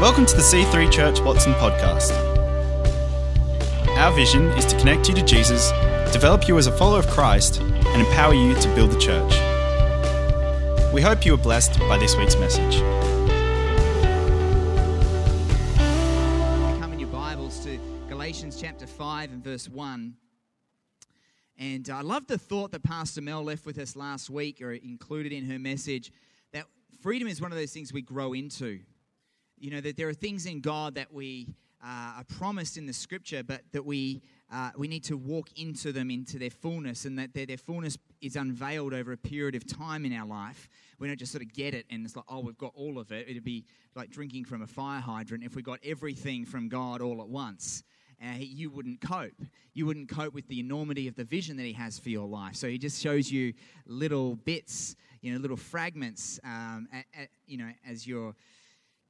Welcome to the C3 Church Watson podcast. Our vision is to connect you to Jesus, develop you as a follower of Christ, and empower you to build the church. We hope you are blessed by this week's message. Come in your Bibles to Galatians chapter 5 and verse 1. And I love the thought that Pastor Mel left with us last week, or included in her message, that freedom is one of those things we grow into. You know, that there are things in God that we uh, are promised in the scripture, but that we, uh, we need to walk into them into their fullness, and that their, their fullness is unveiled over a period of time in our life. We don't just sort of get it and it's like, oh, we've got all of it. It'd be like drinking from a fire hydrant if we got everything from God all at once. Uh, you wouldn't cope. You wouldn't cope with the enormity of the vision that He has for your life. So He just shows you little bits, you know, little fragments, um, at, at, you know, as you're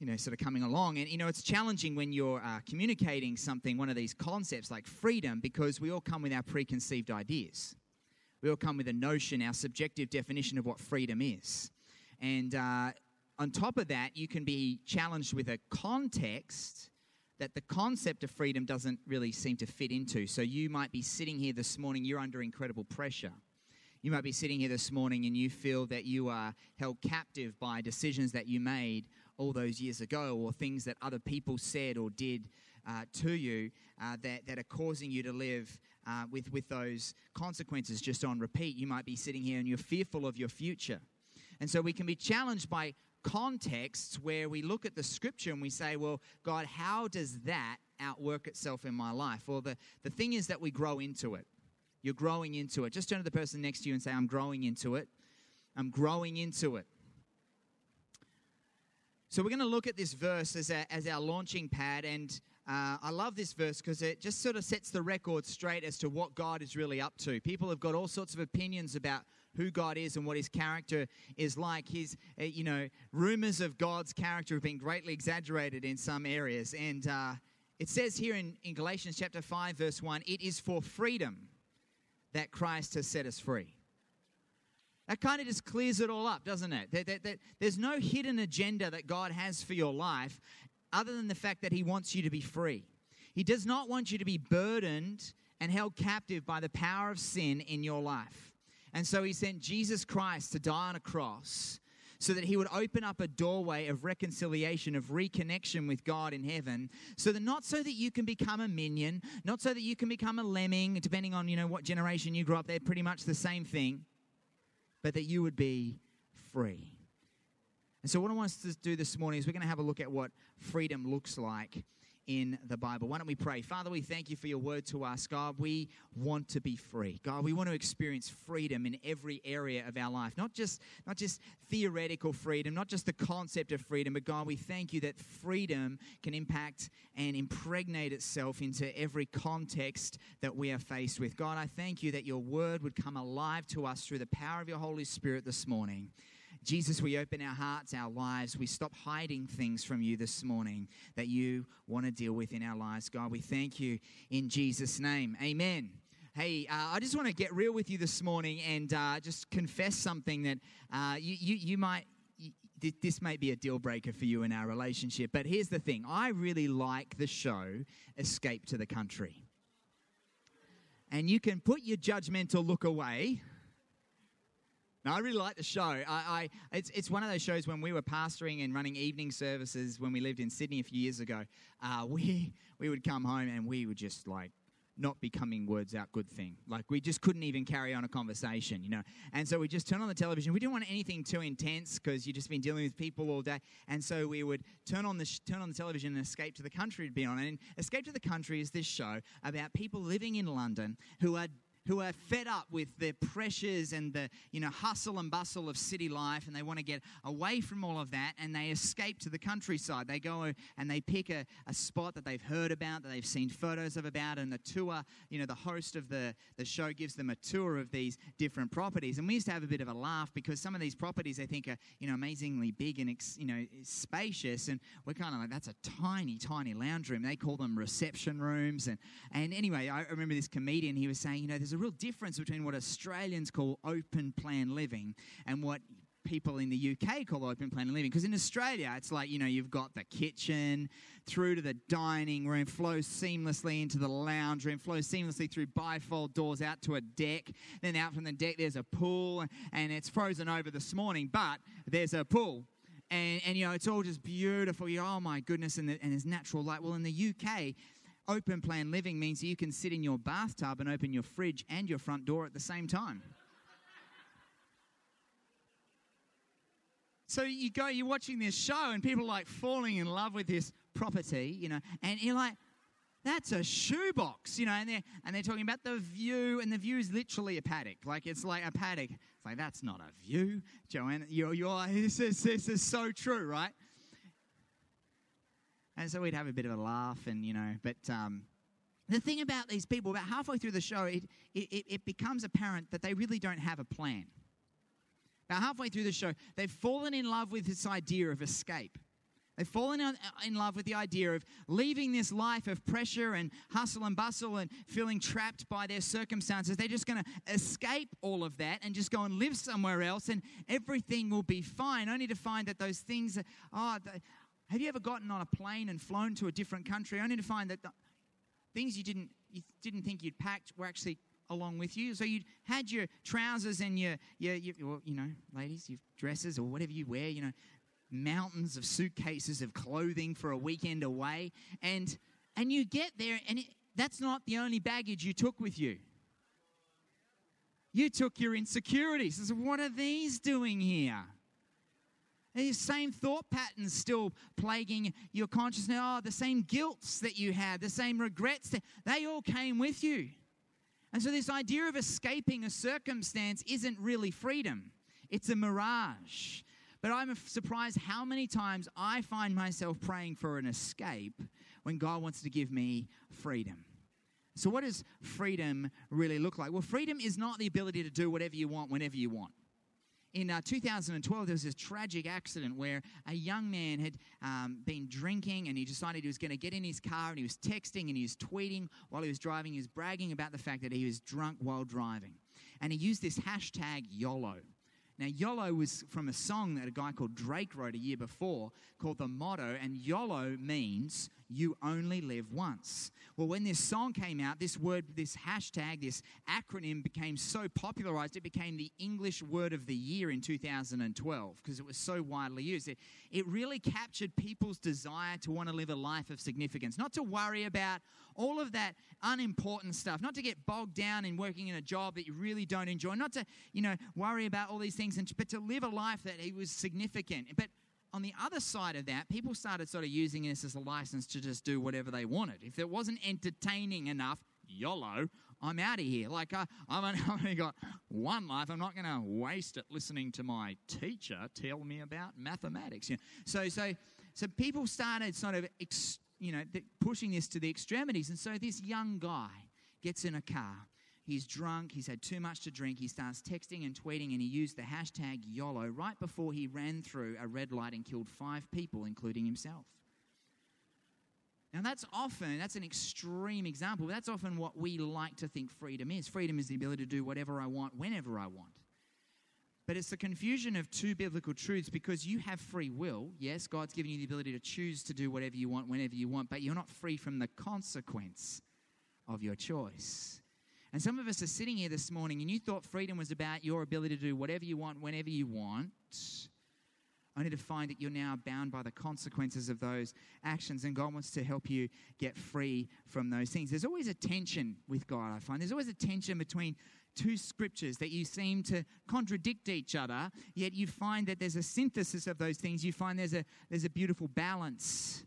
you know, sort of coming along. And, you know, it's challenging when you're uh, communicating something, one of these concepts like freedom, because we all come with our preconceived ideas. We all come with a notion, our subjective definition of what freedom is. And uh, on top of that, you can be challenged with a context that the concept of freedom doesn't really seem to fit into. So you might be sitting here this morning, you're under incredible pressure. You might be sitting here this morning and you feel that you are held captive by decisions that you made all those years ago or things that other people said or did uh, to you uh, that, that are causing you to live uh, with, with those consequences just on repeat. You might be sitting here and you're fearful of your future. And so we can be challenged by contexts where we look at the scripture and we say, well, God, how does that outwork itself in my life? Well, the, the thing is that we grow into it. You're growing into it. Just turn to the person next to you and say, I'm growing into it. I'm growing into it. So we're going to look at this verse as, a, as our launching pad, and uh, I love this verse because it just sort of sets the record straight as to what God is really up to. People have got all sorts of opinions about who God is and what His character is like. His, uh, you know, rumors of God's character have been greatly exaggerated in some areas, and uh, it says here in, in Galatians chapter five, verse one, "It is for freedom that Christ has set us free." That kind of just clears it all up, doesn't it? That, that, that, there's no hidden agenda that God has for your life other than the fact that He wants you to be free. He does not want you to be burdened and held captive by the power of sin in your life. And so He sent Jesus Christ to die on a cross so that he would open up a doorway of reconciliation, of reconnection with God in heaven, so that not so that you can become a minion, not so that you can become a lemming, depending on, you know, what generation you grew up, they're pretty much the same thing but that you would be free. And so, what I want us to do this morning is we're going to have a look at what freedom looks like in the Bible. Why don't we pray? Father, we thank you for your word to us. God, we want to be free. God, we want to experience freedom in every area of our life. Not just not just theoretical freedom, not just the concept of freedom, but God, we thank you that freedom can impact and impregnate itself into every context that we are faced with. God, I thank you that your word would come alive to us through the power of your Holy Spirit this morning. Jesus, we open our hearts, our lives. We stop hiding things from you this morning that you want to deal with in our lives. God, we thank you in Jesus' name. Amen. Hey, uh, I just want to get real with you this morning and uh, just confess something that uh, you, you, you might this may be a deal breaker for you in our relationship, but here's the thing I really like the show Escape to the Country. And you can put your judgmental look away no, I really like the show. I, I, it's, it's one of those shows when we were pastoring and running evening services when we lived in Sydney a few years ago. Uh, we, we would come home and we would just like not be coming words out good thing. Like we just couldn't even carry on a conversation, you know. And so we just turn on the television. We didn't want anything too intense because you've just been dealing with people all day. And so we would turn on the sh- turn on the television and Escape to the Country would be on. And Escape to the Country is this show about people living in London who are who are fed up with the pressures and the you know hustle and bustle of city life and they want to get away from all of that and they escape to the countryside. They go and they pick a, a spot that they've heard about that they've seen photos of about and the tour you know the host of the, the show gives them a tour of these different properties. And we used to have a bit of a laugh because some of these properties they think are you know amazingly big and you know spacious and we're kind of like that's a tiny tiny lounge room. They call them reception rooms and and anyway i remember this comedian he was saying you know there's a real difference between what Australians call open plan living and what people in the UK call open plan living. Because in Australia, it's like, you know, you've got the kitchen through to the dining room, flows seamlessly into the lounge room, flows seamlessly through bifold doors out to a deck. Then out from the deck, there's a pool, and it's frozen over this morning, but there's a pool. And, and you know, it's all just beautiful. You're, oh my goodness, and, the, and there's natural light. Well, in the UK, open plan living means you can sit in your bathtub and open your fridge and your front door at the same time. So you go, you're watching this show, and people are like falling in love with this property, you know, and you're like, that's a shoebox, you know, and they're, and they're talking about the view, and the view is literally a paddock. Like, it's like a paddock. It's like, that's not a view. Joanne, you're, you're this is, this is so true, right? And so we'd have a bit of a laugh, and, you know, but um, the thing about these people, about halfway through the show, it, it, it becomes apparent that they really don't have a plan. About halfway through the show, they've fallen in love with this idea of escape. They've fallen in love with the idea of leaving this life of pressure and hustle and bustle and feeling trapped by their circumstances. They're just going to escape all of that and just go and live somewhere else and everything will be fine, only to find that those things, are, oh, have you ever gotten on a plane and flown to a different country only to find that things you didn't, you didn't think you'd packed were actually along with you. So you had your trousers and your, your, your well, you know, ladies, your dresses or whatever you wear, you know, mountains of suitcases of clothing for a weekend away. And, and you get there, and it, that's not the only baggage you took with you. You took your insecurities. What are these doing here? These same thought patterns still plaguing your consciousness. Oh, the same guilts that you had, the same regrets, that, they all came with you. And so, this idea of escaping a circumstance isn't really freedom, it's a mirage. But I'm surprised how many times I find myself praying for an escape when God wants to give me freedom. So, what does freedom really look like? Well, freedom is not the ability to do whatever you want whenever you want in uh, 2012, there was this tragic accident where a young man had um, been drinking and he decided he was going to get in his car and he was texting and he was tweeting while he was driving. He was bragging about the fact that he was drunk while driving. And he used this hashtag YOLO. Now, YOLO was from a song that a guy called Drake wrote a year before called The Motto, and YOLO means you only live once. Well, when this song came out, this word, this hashtag, this acronym became so popularized, it became the English word of the year in 2012 because it was so widely used. It, it really captured people's desire to want to live a life of significance, not to worry about all of that unimportant stuff, not to get bogged down in working in a job that you really don't enjoy, not to, you know, worry about all these things, and, but to live a life that was significant. But on the other side of that, people started sort of using this as a license to just do whatever they wanted. If it wasn't entertaining enough, YOLO, I'm out of here. Like, uh, I've only got one life. I'm not going to waste it listening to my teacher tell me about mathematics. You know? So, so, so people started sort of, ex, you know, pushing this to the extremities. And so this young guy gets in a car He's drunk, he's had too much to drink, he starts texting and tweeting, and he used the hashtag YOLO right before he ran through a red light and killed five people, including himself. Now, that's often, that's an extreme example, but that's often what we like to think freedom is. Freedom is the ability to do whatever I want, whenever I want. But it's the confusion of two biblical truths because you have free will. Yes, God's given you the ability to choose to do whatever you want, whenever you want, but you're not free from the consequence of your choice. And some of us are sitting here this morning and you thought freedom was about your ability to do whatever you want, whenever you want, only to find that you're now bound by the consequences of those actions. And God wants to help you get free from those things. There's always a tension with God, I find. There's always a tension between two scriptures that you seem to contradict each other, yet you find that there's a synthesis of those things. You find there's a, there's a beautiful balance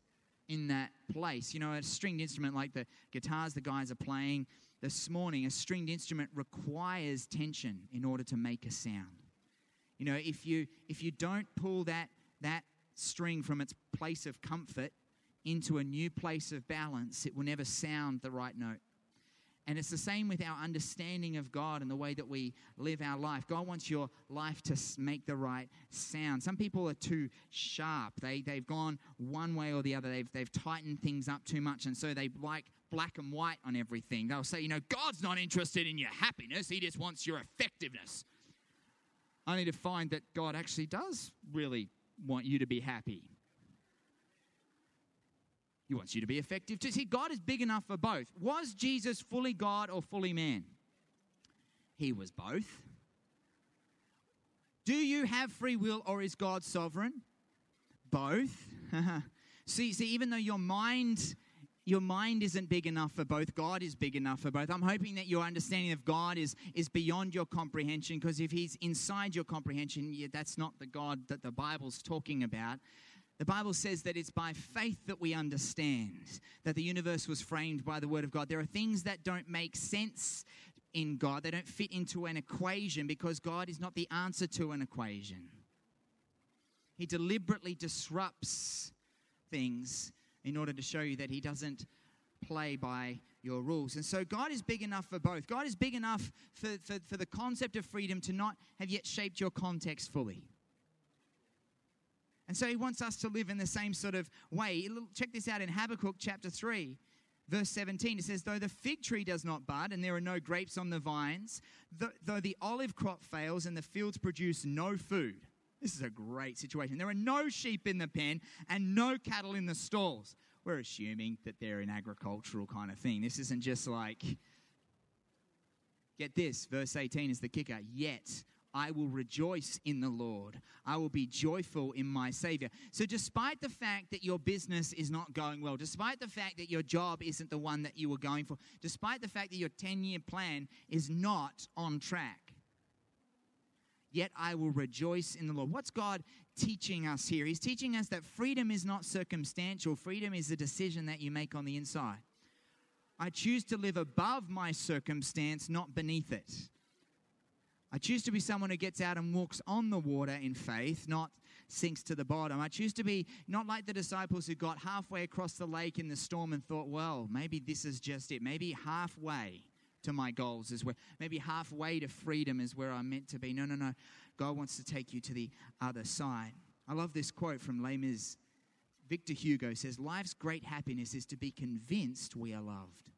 in that place. You know, a stringed instrument like the guitars the guys are playing this morning, a stringed instrument requires tension in order to make a sound. You know, if you if you don't pull that that string from its place of comfort into a new place of balance, it will never sound the right note. And it's the same with our understanding of God and the way that we live our life. God wants your life to make the right sound. Some people are too sharp. They, they've gone one way or the other. They've, they've tightened things up too much. And so they like black and white on everything. They'll say, you know, God's not interested in your happiness, He just wants your effectiveness. only to find that God actually does really want you to be happy. He wants you to be effective too. See, God is big enough for both. Was Jesus fully God or fully man? He was both. Do you have free will or is God sovereign? Both. see, see, even though your mind your mind isn't big enough for both. God is big enough for both. I'm hoping that your understanding of God is, is beyond your comprehension because if He's inside your comprehension, yeah, that's not the God that the Bible's talking about. The Bible says that it's by faith that we understand that the universe was framed by the Word of God. There are things that don't make sense in God, they don't fit into an equation because God is not the answer to an equation. He deliberately disrupts things in order to show you that He doesn't play by your rules. And so God is big enough for both. God is big enough for, for, for the concept of freedom to not have yet shaped your context fully. And so he wants us to live in the same sort of way. Check this out in Habakkuk chapter 3, verse 17. It says, Though the fig tree does not bud and there are no grapes on the vines, though the olive crop fails and the fields produce no food, this is a great situation. There are no sheep in the pen and no cattle in the stalls. We're assuming that they're an agricultural kind of thing. This isn't just like, get this, verse 18 is the kicker. Yet I will rejoice in the Lord. I will be joyful in my Savior. So, despite the fact that your business is not going well, despite the fact that your job isn't the one that you were going for, despite the fact that your 10 year plan is not on track, yet I will rejoice in the Lord. What's God teaching us here? He's teaching us that freedom is not circumstantial, freedom is a decision that you make on the inside. I choose to live above my circumstance, not beneath it. I choose to be someone who gets out and walks on the water in faith, not sinks to the bottom. I choose to be not like the disciples who got halfway across the lake in the storm and thought, well, maybe this is just it. Maybe halfway to my goals is where maybe halfway to freedom is where I'm meant to be. No, no, no. God wants to take you to the other side. I love this quote from Les Mis. Victor Hugo says, Life's great happiness is to be convinced we are loved.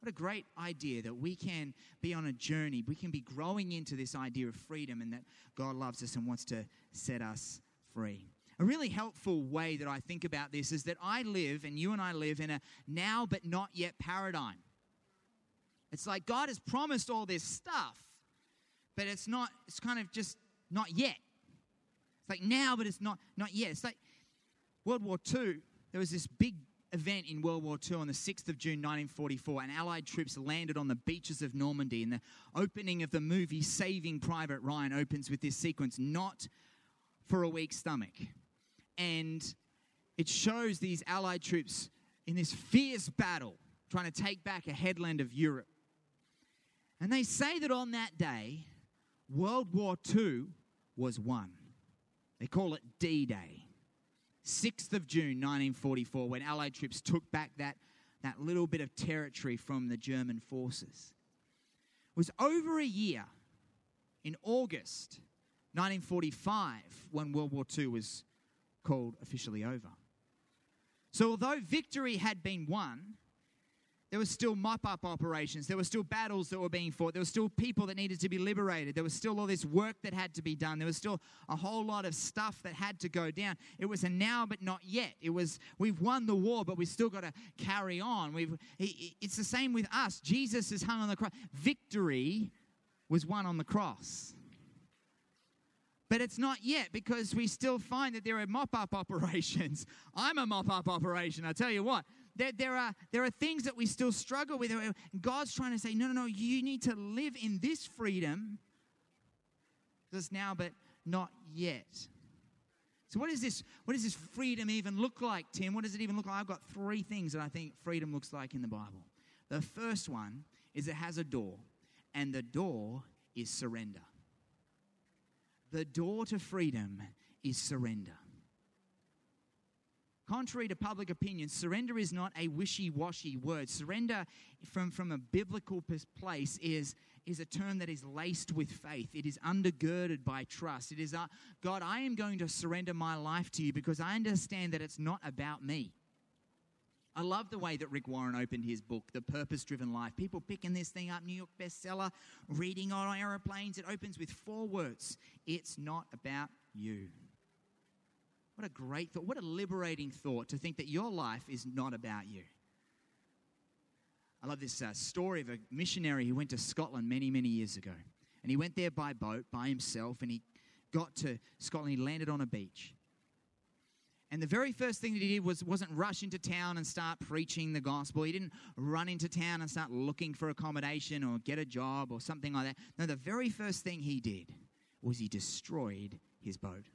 What a great idea that we can be on a journey. We can be growing into this idea of freedom and that God loves us and wants to set us free. A really helpful way that I think about this is that I live, and you and I live, in a now but not yet paradigm. It's like God has promised all this stuff, but it's not, it's kind of just not yet. It's like now, but it's not, not yet. It's like World War II, there was this big event in World War II on the 6th of June 1944, and Allied troops landed on the beaches of Normandy. And the opening of the movie Saving Private Ryan opens with this sequence not for a weak stomach. And it shows these Allied troops in this fierce battle trying to take back a headland of Europe. And they say that on that day, World War II was won. They call it D Day. 6th of June 1944, when Allied troops took back that, that little bit of territory from the German forces. It was over a year in August 1945 when World War II was called officially over. So, although victory had been won, there were still mop up operations. There were still battles that were being fought. There were still people that needed to be liberated. There was still all this work that had to be done. There was still a whole lot of stuff that had to go down. It was a now but not yet. It was, we've won the war, but we've still got to carry on. We've, it's the same with us. Jesus is hung on the cross. Victory was won on the cross. But it's not yet because we still find that there are mop up operations. I'm a mop up operation, I tell you what there, there, are, there are things that we still struggle with. God's trying to say, no, no, no, you need to live in this freedom. Because now, but not yet. So what is this? What does this freedom even look like, Tim? What does it even look like? I've got three things that I think freedom looks like in the Bible. The first one is it has a door, and the door is surrender. The door to freedom is surrender. Contrary to public opinion, surrender is not a wishy washy word. Surrender, from, from a biblical place, is, is a term that is laced with faith. It is undergirded by trust. It is, uh, God, I am going to surrender my life to you because I understand that it's not about me. I love the way that Rick Warren opened his book, The Purpose Driven Life. People picking this thing up, New York bestseller, reading on aeroplanes. It opens with four words It's not about you. What a great thought. What a liberating thought to think that your life is not about you. I love this uh, story of a missionary who went to Scotland many, many years ago. And he went there by boat, by himself, and he got to Scotland. He landed on a beach. And the very first thing that he did was, wasn't rush into town and start preaching the gospel. He didn't run into town and start looking for accommodation or get a job or something like that. No, the very first thing he did was he destroyed his boat.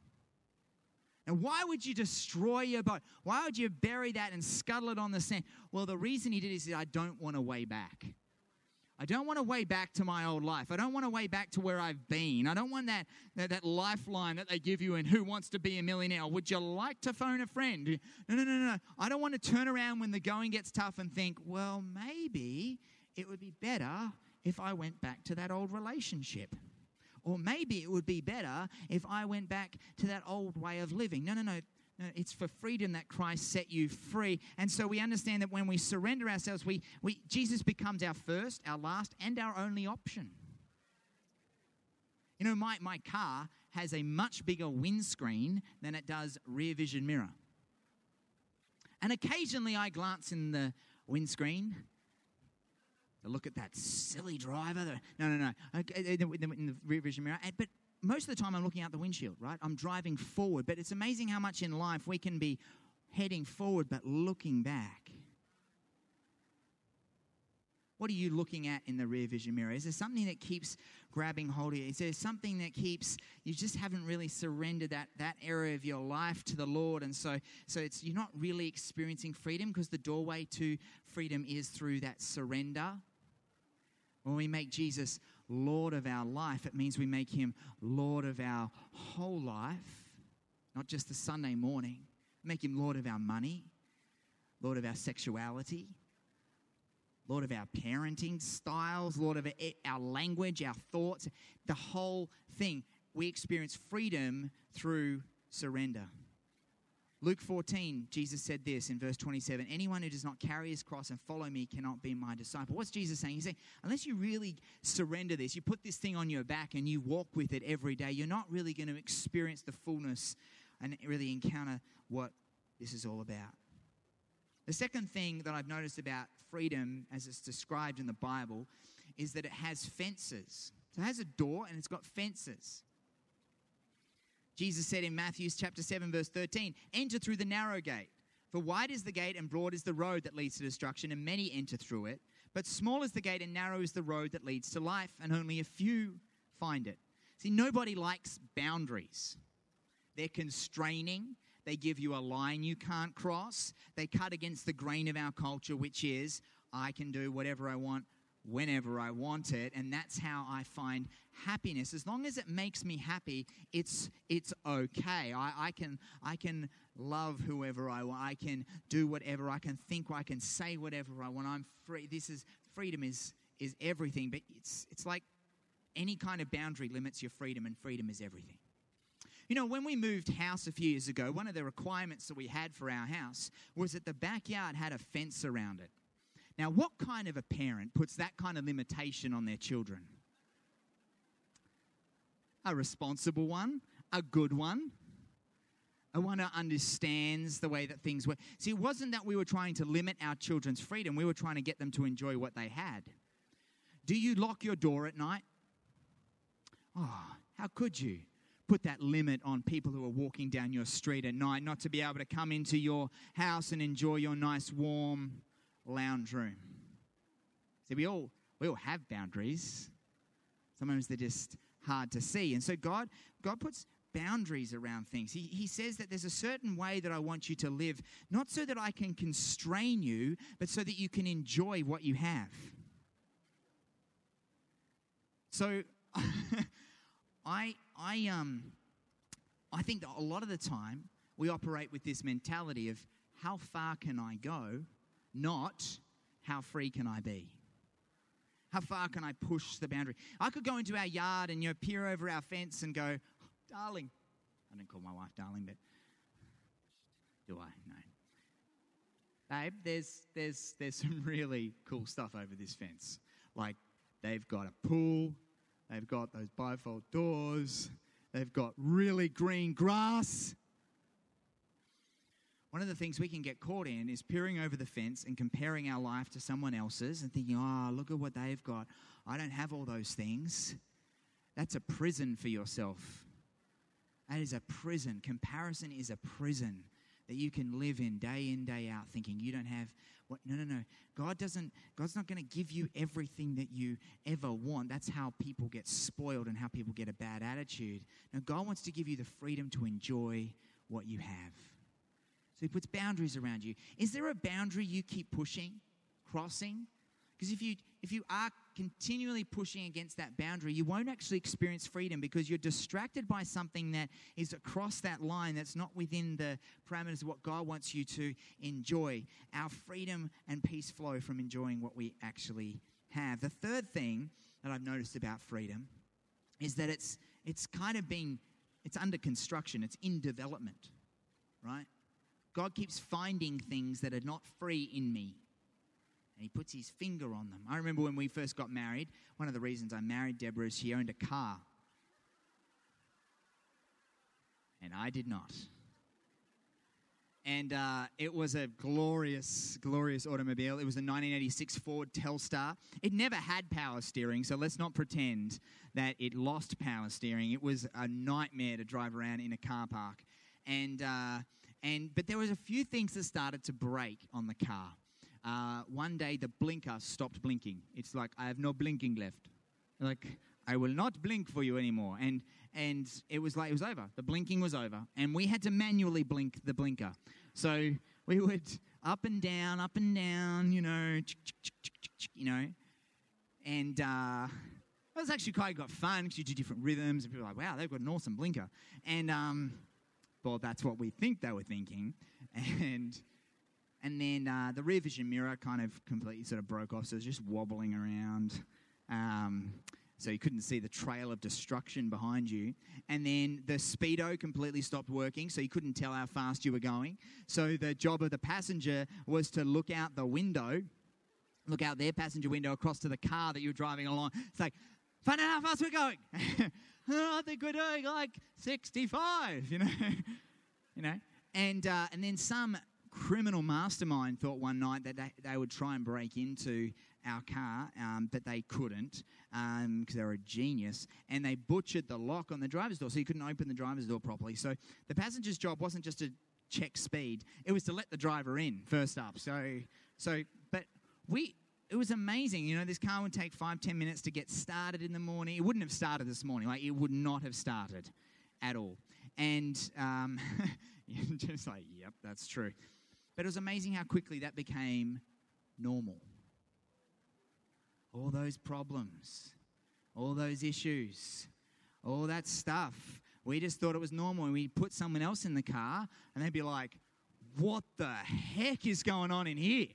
And why would you destroy your boat? Why would you bury that and scuttle it on the sand? Well, the reason he did is I don't want to way back. I don't want to way back to my old life. I don't want to way back to where I've been. I don't want that, that, that lifeline that they give you in Who Wants to Be a Millionaire? Would you like to phone a friend? No, no, no, no. I don't want to turn around when the going gets tough and think, well, maybe it would be better if I went back to that old relationship. Or maybe it would be better if I went back to that old way of living. No, no, no. No, it's for freedom that Christ set you free. And so we understand that when we surrender ourselves, we, we, Jesus becomes our first, our last, and our only option. You know, my, my car has a much bigger windscreen than it does rear vision mirror. And occasionally I glance in the windscreen look at that silly driver. No, no, no. In the rear vision mirror. But most of the time, I'm looking out the windshield, right? I'm driving forward. But it's amazing how much in life we can be heading forward but looking back. What are you looking at in the rear vision mirror? Is there something that keeps grabbing hold of you? Is there something that keeps you just haven't really surrendered that, that area of your life to the Lord? And so, so it's you're not really experiencing freedom because the doorway to freedom is through that surrender. When we make Jesus Lord of our life, it means we make him Lord of our whole life, not just the Sunday morning. Make him Lord of our money, Lord of our sexuality, Lord of our parenting styles, Lord of our language, our thoughts, the whole thing. We experience freedom through surrender. Luke 14, Jesus said this in verse 27 Anyone who does not carry his cross and follow me cannot be my disciple. What's Jesus saying? He's saying, unless you really surrender this, you put this thing on your back and you walk with it every day, you're not really going to experience the fullness and really encounter what this is all about. The second thing that I've noticed about freedom, as it's described in the Bible, is that it has fences. So it has a door and it's got fences. Jesus said in Matthew chapter 7, verse 13, Enter through the narrow gate. For wide is the gate and broad is the road that leads to destruction, and many enter through it. But small is the gate and narrow is the road that leads to life, and only a few find it. See, nobody likes boundaries. They're constraining, they give you a line you can't cross. They cut against the grain of our culture, which is I can do whatever I want whenever I want it. And that's how I find happiness. As long as it makes me happy, it's, it's okay. I, I, can, I can love whoever I want. I can do whatever. I can think. I can say whatever I want. I'm free. This is freedom is, is everything. But it's, it's like any kind of boundary limits your freedom, and freedom is everything. You know, when we moved house a few years ago, one of the requirements that we had for our house was that the backyard had a fence around it. Now, what kind of a parent puts that kind of limitation on their children? A responsible one, a good one, a one who understands the way that things work. See, it wasn't that we were trying to limit our children's freedom, we were trying to get them to enjoy what they had. Do you lock your door at night? Oh, how could you? put that limit on people who are walking down your street at night, not to be able to come into your house and enjoy your nice warm lounge room. See, we all we all have boundaries. Sometimes they're just hard to see. And so God, God puts boundaries around things. He, he says that there's a certain way that I want you to live, not so that I can constrain you, but so that you can enjoy what you have. So I, I, um, I think that a lot of the time we operate with this mentality of how far can I go, not how free can I be. How far can I push the boundary? I could go into our yard and you know, peer over our fence and go, darling. I don't call my wife darling, but do I? No. babe, there's, there's, there's some really cool stuff over this fence. Like, they've got a pool, they've got those bifold doors, they've got really green grass. One of the things we can get caught in is peering over the fence and comparing our life to someone else's and thinking, oh, look at what they've got. I don't have all those things. That's a prison for yourself. That is a prison. Comparison is a prison that you can live in day in, day out, thinking you don't have what no no no. God doesn't God's not going to give you everything that you ever want. That's how people get spoiled and how people get a bad attitude. Now God wants to give you the freedom to enjoy what you have. So he puts boundaries around you. Is there a boundary you keep pushing, crossing? Because if you if you are continually pushing against that boundary, you won't actually experience freedom because you're distracted by something that is across that line that's not within the parameters of what God wants you to enjoy. Our freedom and peace flow from enjoying what we actually have. The third thing that I've noticed about freedom is that it's it's kind of being it's under construction, it's in development, right? God keeps finding things that are not free in me and he puts his finger on them. I remember when we first got married, one of the reasons I married Deborah is she owned a car. And I did not. And uh, it was a glorious, glorious automobile. It was a 1986 Ford Telstar. It never had power steering, so let's not pretend that it lost power steering. It was a nightmare to drive around in a car park. And, uh, and, but there was a few things that started to break on the car uh, one day the blinker stopped blinking. It's like, I have no blinking left. Like, I will not blink for you anymore. And, and it was like, it was over. The blinking was over. And we had to manually blink the blinker. So we would up and down, up and down, you know, you know. And uh, it was actually quite got fun because you do different rhythms. And people were like, wow, they've got an awesome blinker. And, um, well, that's what we think they were thinking. And and then uh, the rear vision mirror kind of completely sort of broke off, so it was just wobbling around. Um, so you couldn't see the trail of destruction behind you. And then the speedo completely stopped working, so you couldn't tell how fast you were going. So the job of the passenger was to look out the window, look out their passenger window across to the car that you were driving along. It's like, find out how fast we're going. oh, I think we're doing like 65, you know, you know. And uh, and then some criminal mastermind thought one night that they, they would try and break into our car, um, but they couldn't because um, they were a genius. And they butchered the lock on the driver's door, so you couldn't open the driver's door properly. So the passenger's job wasn't just to check speed; it was to let the driver in first up. So, so, but we. It was amazing. You know, this car would take five, ten minutes to get started in the morning. It wouldn't have started this morning. Like, it would not have started at all. And um, just like, yep, that's true. But it was amazing how quickly that became normal. All those problems, all those issues, all that stuff. We just thought it was normal. And we put someone else in the car, and they'd be like, What the heck is going on in here?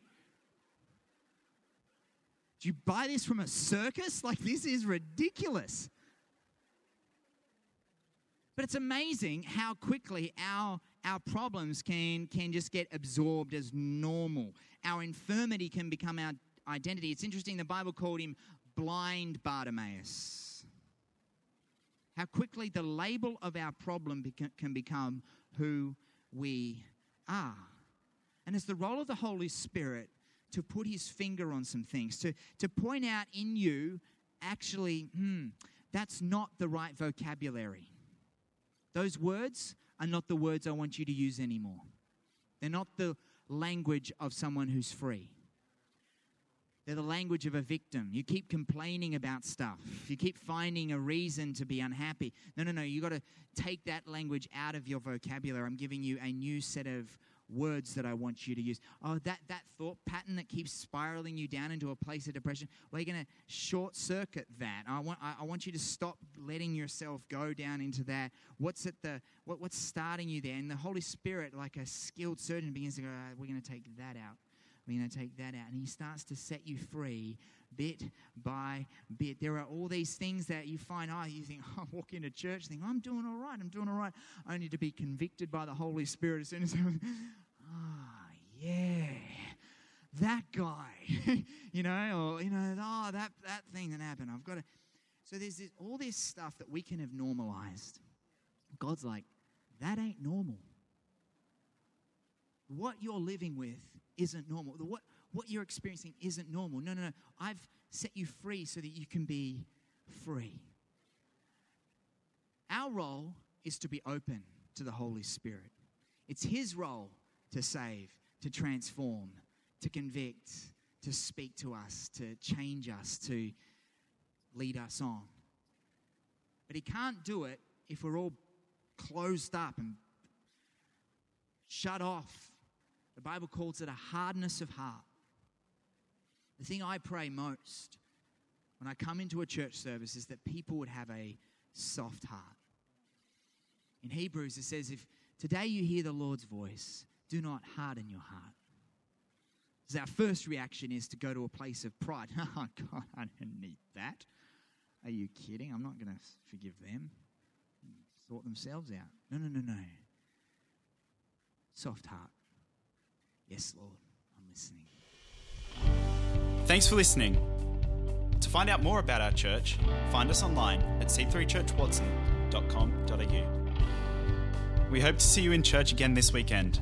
Do you buy this from a circus? Like, this is ridiculous. But it's amazing how quickly our our problems can, can just get absorbed as normal. Our infirmity can become our identity. It's interesting, the Bible called him blind Bartimaeus. How quickly the label of our problem can become who we are. And it's the role of the Holy Spirit to put his finger on some things, to, to point out in you, actually, hmm, that's not the right vocabulary. Those words are not the words I want you to use anymore. They're not the language of someone who's free. They're the language of a victim. You keep complaining about stuff. You keep finding a reason to be unhappy. No, no, no. You got to take that language out of your vocabulary. I'm giving you a new set of words that I want you to use. Oh, that, that thought pattern that keeps spiraling you down into a place of depression, we're going to short circuit that. I want, I, I, want you to stop letting yourself go down into that. What's at the, what, what's starting you there? And the Holy Spirit, like a skilled surgeon, begins to go, right, we're going to take that out. We're going to take that out. And he starts to set you free bit by bit. There are all these things that you find, oh, you think, I walk into church, think, I'm doing all right, I'm doing all right, only to be convicted by the Holy Spirit as soon as ah, oh, yeah. that guy, you know, or, you know, oh, that, that thing that happened. I've got to. So there's this, all this stuff that we can have normalized. God's like, that ain't normal. What you're living with isn't normal. What, what you're experiencing isn't normal. No, no, no. I've set you free so that you can be free. Our role is to be open to the Holy Spirit. It's His role to save, to transform, to convict, to speak to us, to change us, to lead us on. But He can't do it if we're all closed up and shut off. The Bible calls it a hardness of heart. The thing I pray most when I come into a church service is that people would have a soft heart. In Hebrews, it says, If today you hear the Lord's voice, do not harden your heart. Because our first reaction is to go to a place of pride. Oh, God, I don't need that. Are you kidding? I'm not going to forgive them. Sort themselves out. No, no, no, no. Soft heart. Yes, Lord, I'm listening. Thanks for listening. To find out more about our church, find us online at c3churchwatson.com.au. We hope to see you in church again this weekend.